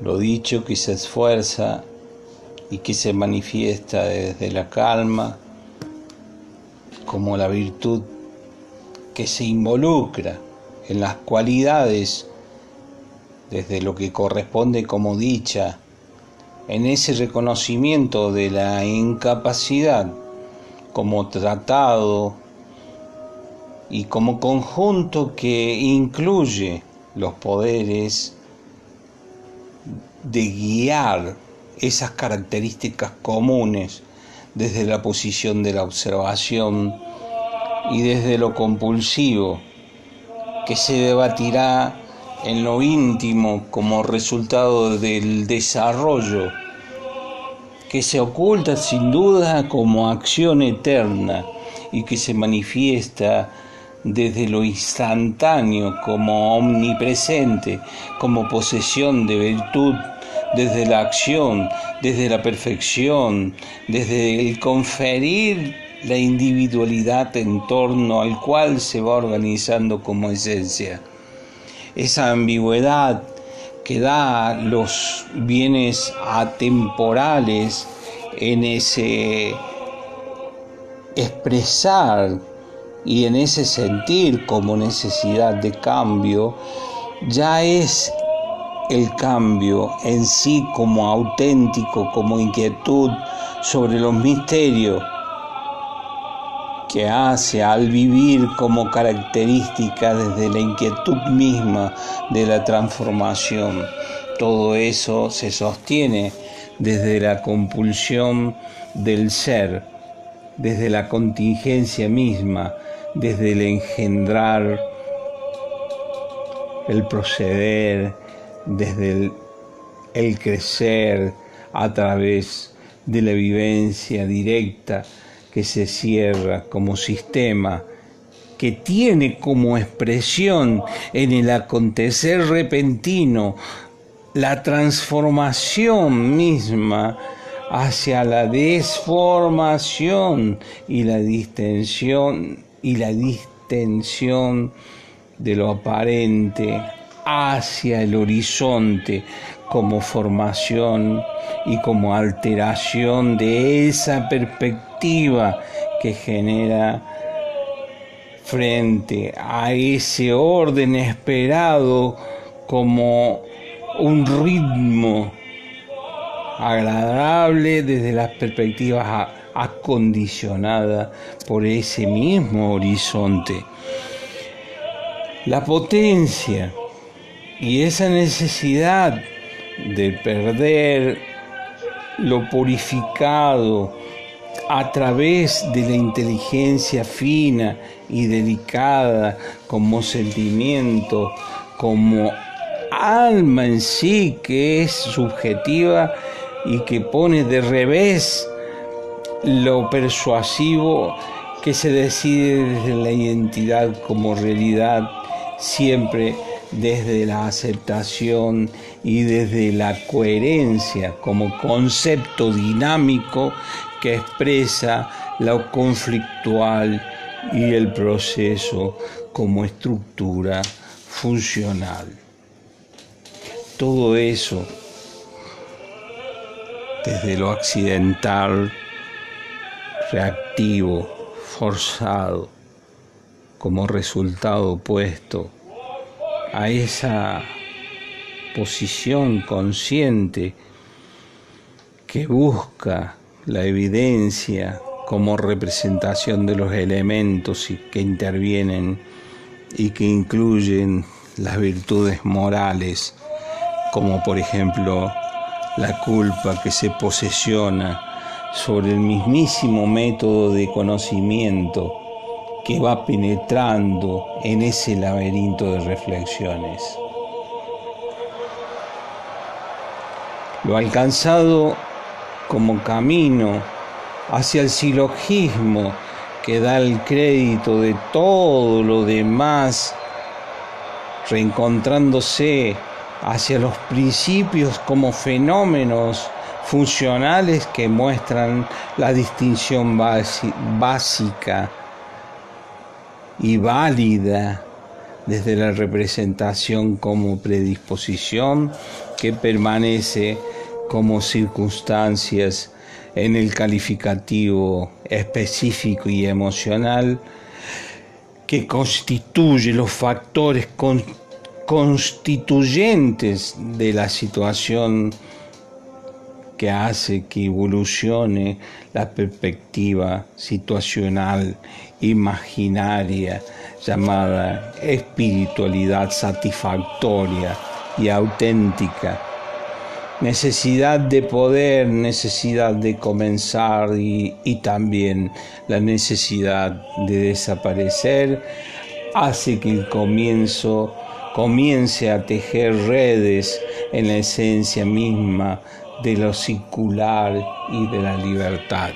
lo dicho que se esfuerza y que se manifiesta desde la calma como la virtud que se involucra en las cualidades desde lo que corresponde como dicha, en ese reconocimiento de la incapacidad como tratado y como conjunto que incluye los poderes de guiar esas características comunes desde la posición de la observación y desde lo compulsivo, que se debatirá en lo íntimo como resultado del desarrollo, que se oculta sin duda como acción eterna y que se manifiesta desde lo instantáneo como omnipresente, como posesión de virtud, desde la acción, desde la perfección, desde el conferir la individualidad en torno al cual se va organizando como esencia. Esa ambigüedad que da los bienes atemporales en ese expresar y en ese sentir como necesidad de cambio, ya es el cambio en sí como auténtico, como inquietud sobre los misterios que hace al vivir como característica desde la inquietud misma de la transformación. Todo eso se sostiene desde la compulsión del ser, desde la contingencia misma, desde el engendrar, el proceder, desde el, crecer a través de la vivencia directa que se cierra como sistema, que tiene como expresión en el acontecer repentino la transformación misma hacia la desformación y la distensión y la distensión de lo aparente hacia el horizonte como formación y como alteración de esa perspectiva que genera frente a ese orden esperado como un ritmo agradable desde las perspectivas acondicionadas por ese mismo horizonte. La potencia y esa necesidad de perder lo purificado a través de la inteligencia fina y delicada como sentimiento, como alma en sí que es subjetiva y que pone de revés lo persuasivo que se decide desde la identidad como realidad siempre desde la aceptación y desde la coherencia como concepto dinámico que expresa lo conflictual y el proceso como estructura funcional. Todo eso desde lo accidental, reactivo, forzado, como resultado opuesto a esa posición consciente que busca la evidencia como representación de los elementos que intervienen y que incluyen las virtudes morales, como por ejemplo la culpa que se posesiona sobre el mismísimo método de conocimiento que va penetrando en ese laberinto de reflexiones. Lo alcanzado como camino hacia el silogismo que da el crédito de todo lo demás, reencontrándose hacia los principios como fenómenos funcionales que muestran la distinción básica y válida desde la representación como predisposición que permanece como circunstancias en el calificativo específico y emocional que constituye los factores constituyentes de la situación que hace que evolucione la perspectiva situacional imaginaria llamada espiritualidad satisfactoria y auténtica. Necesidad de poder, necesidad de comenzar y, y también la necesidad de desaparecer hace que el comienzo comience a tejer redes en la esencia misma de lo circular y de la libertad.